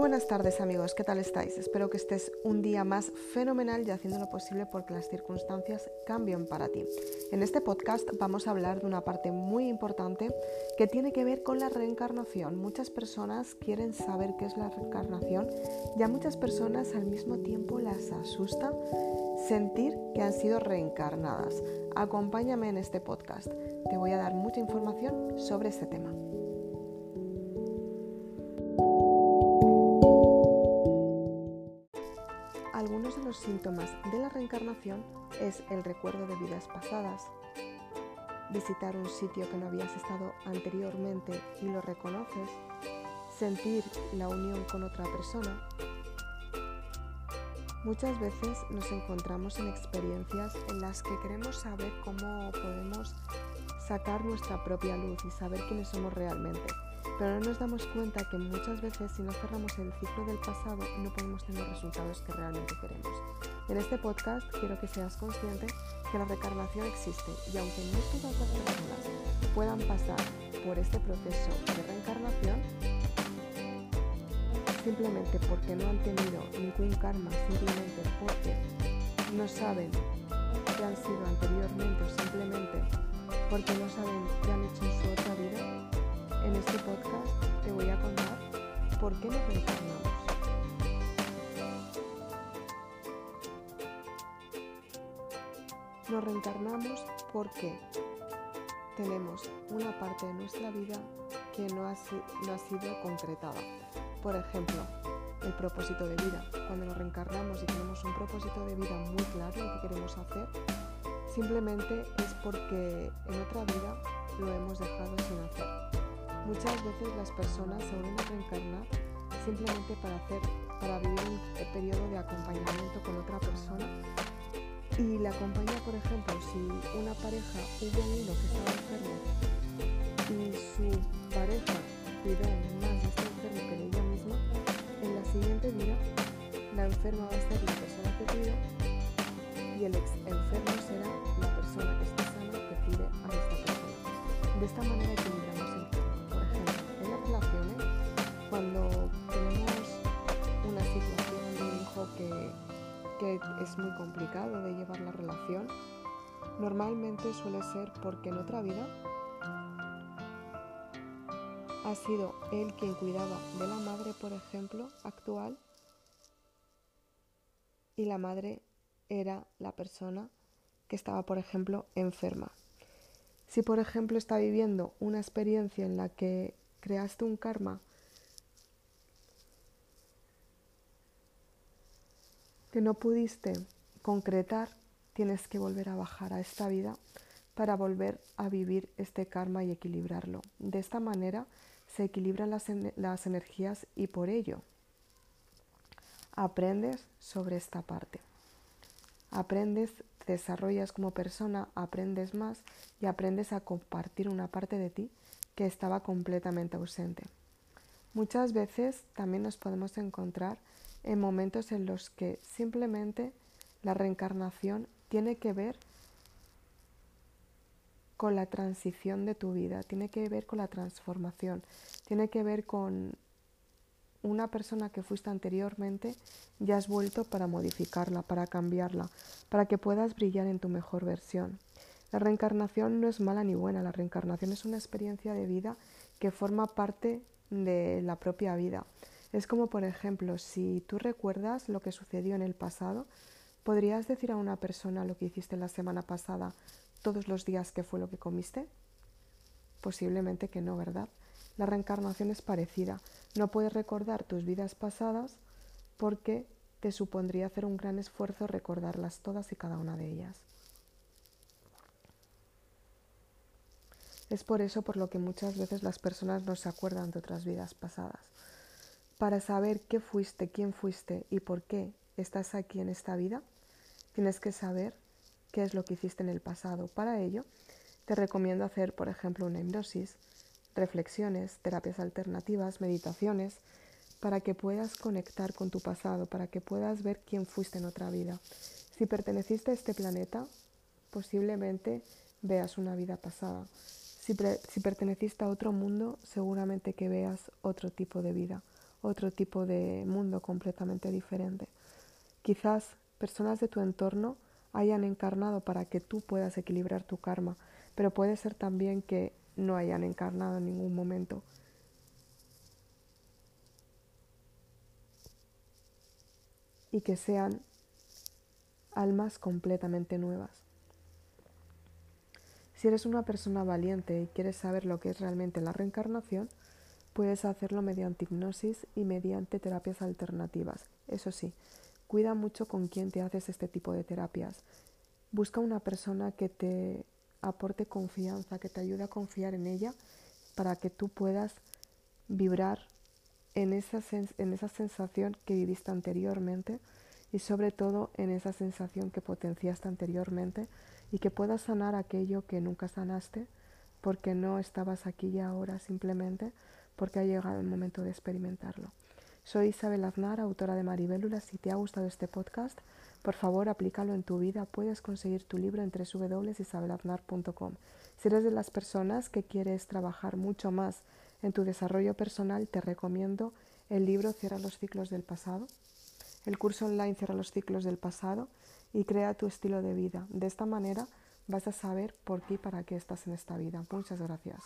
buenas tardes amigos, ¿qué tal estáis? Espero que estés un día más fenomenal y haciendo lo posible porque las circunstancias cambien para ti. En este podcast vamos a hablar de una parte muy importante que tiene que ver con la reencarnación. Muchas personas quieren saber qué es la reencarnación y a muchas personas al mismo tiempo las asusta sentir que han sido reencarnadas. Acompáñame en este podcast, te voy a dar mucha información sobre este tema. Los síntomas de la reencarnación es el recuerdo de vidas pasadas, visitar un sitio que no habías estado anteriormente y lo reconoces, sentir la unión con otra persona. Muchas veces nos encontramos en experiencias en las que queremos saber cómo podemos sacar nuestra propia luz y saber quiénes somos realmente pero no nos damos cuenta que muchas veces si no cerramos el ciclo del pasado no podemos tener resultados que realmente queremos. En este podcast quiero que seas consciente que la reencarnación existe y aunque no todas las personas puedan pasar por este proceso de reencarnación, simplemente porque no han tenido ningún karma, simplemente porque no saben qué han sido anteriormente o simplemente porque no saben qué han hecho en su otra vida, en este podcast te voy a contar por qué nos reencarnamos. Nos reencarnamos porque tenemos una parte de nuestra vida que no ha, no ha sido concretada. Por ejemplo, el propósito de vida. Cuando nos reencarnamos y tenemos un propósito de vida muy claro, lo que queremos hacer, simplemente es porque en otra vida lo hemos dejado sin hacer. Muchas veces las personas se vuelven a reencarnar simplemente para hacer, para vivir un periodo de acompañamiento con otra persona y la acompaña, por ejemplo, si una pareja hubo uno que estaba enfermo De esta manera equilibramos el cuando tenemos una situación de un hijo que es muy complicado de llevar la relación, normalmente suele ser porque en otra vida ha sido él quien cuidaba de la madre, por ejemplo, actual, y la madre era la persona que estaba, por ejemplo, enferma. Si, por ejemplo, está viviendo una experiencia en la que creaste un karma que no pudiste concretar, tienes que volver a bajar a esta vida para volver a vivir este karma y equilibrarlo. De esta manera se equilibran las, energías y por ello aprendes sobre esta parte. Aprendes, desarrollas como persona, aprendes más y aprendes a compartir una parte de ti que estaba completamente ausente. Muchas veces también nos podemos encontrar en momentos en los que simplemente la reencarnación tiene que ver con la transición de tu vida, tiene que ver con la transformación, tiene que ver con una persona que fuiste anteriormente y has vuelto para modificarla, para cambiarla, para que puedas brillar en tu mejor versión. La reencarnación no es mala ni buena, la reencarnación es una experiencia de vida que forma parte de la propia vida. Es como, por ejemplo, si tú recuerdas lo que sucedió en el pasado, ¿podrías decir a una persona lo que hiciste la semana pasada todos los días que fue lo que comiste? Posiblemente que no, ¿verdad? La reencarnación es parecida. No puedes recordar tus vidas pasadas porque te supondría hacer un gran esfuerzo recordarlas todas y cada una de ellas. Es por eso por lo que muchas veces las personas no se acuerdan de otras vidas pasadas. Para saber qué fuiste, quién fuiste y por qué estás aquí en esta vida, tienes que saber qué es lo que hiciste en el pasado. Para ello, te recomiendo hacer, por ejemplo, una hipnosis, reflexiones, terapias alternativas, meditaciones, para que puedas conectar con tu pasado, para que puedas ver quién fuiste en otra vida. Si perteneciste a este planeta, posiblemente veas una vida pasada. Si, perteneciste a otro mundo, seguramente que veas otro tipo de vida, otro tipo de mundo completamente diferente. Quizás personas de tu entorno hayan encarnado para que tú puedas equilibrar tu karma, pero puede ser también que no hayan encarnado en ningún momento. Y que sean almas completamente nuevas. Si eres una persona valiente y quieres saber lo que es realmente la reencarnación, puedes hacerlo mediante hipnosis y mediante terapias alternativas. Eso sí, cuida mucho con quién te haces este tipo de terapias. Busca una persona que te aporte confianza, que te ayude a confiar en ella para que tú puedas vibrar en esa, en esa sensación que viviste anteriormente y sobre todo en esa sensación que potenciaste anteriormente y que puedas sanar aquello que nunca sanaste porque no estabas aquí y ahora simplemente porque ha llegado el momento de experimentarlo. Soy Isabel Aznar, autora de Maribélula. Si te ha gustado este podcast, por favor aplícalo en tu vida. Puedes conseguir tu libro en www.isabelaznar.com. Si eres de las personas que quieres trabajar mucho más en tu desarrollo personal, te recomiendo el libro Cierra los ciclos del pasado el curso online cierra los ciclos del pasado y crea tu estilo de vida. De esta manera vas a saber por qué y para qué estás en esta vida. Muchas gracias.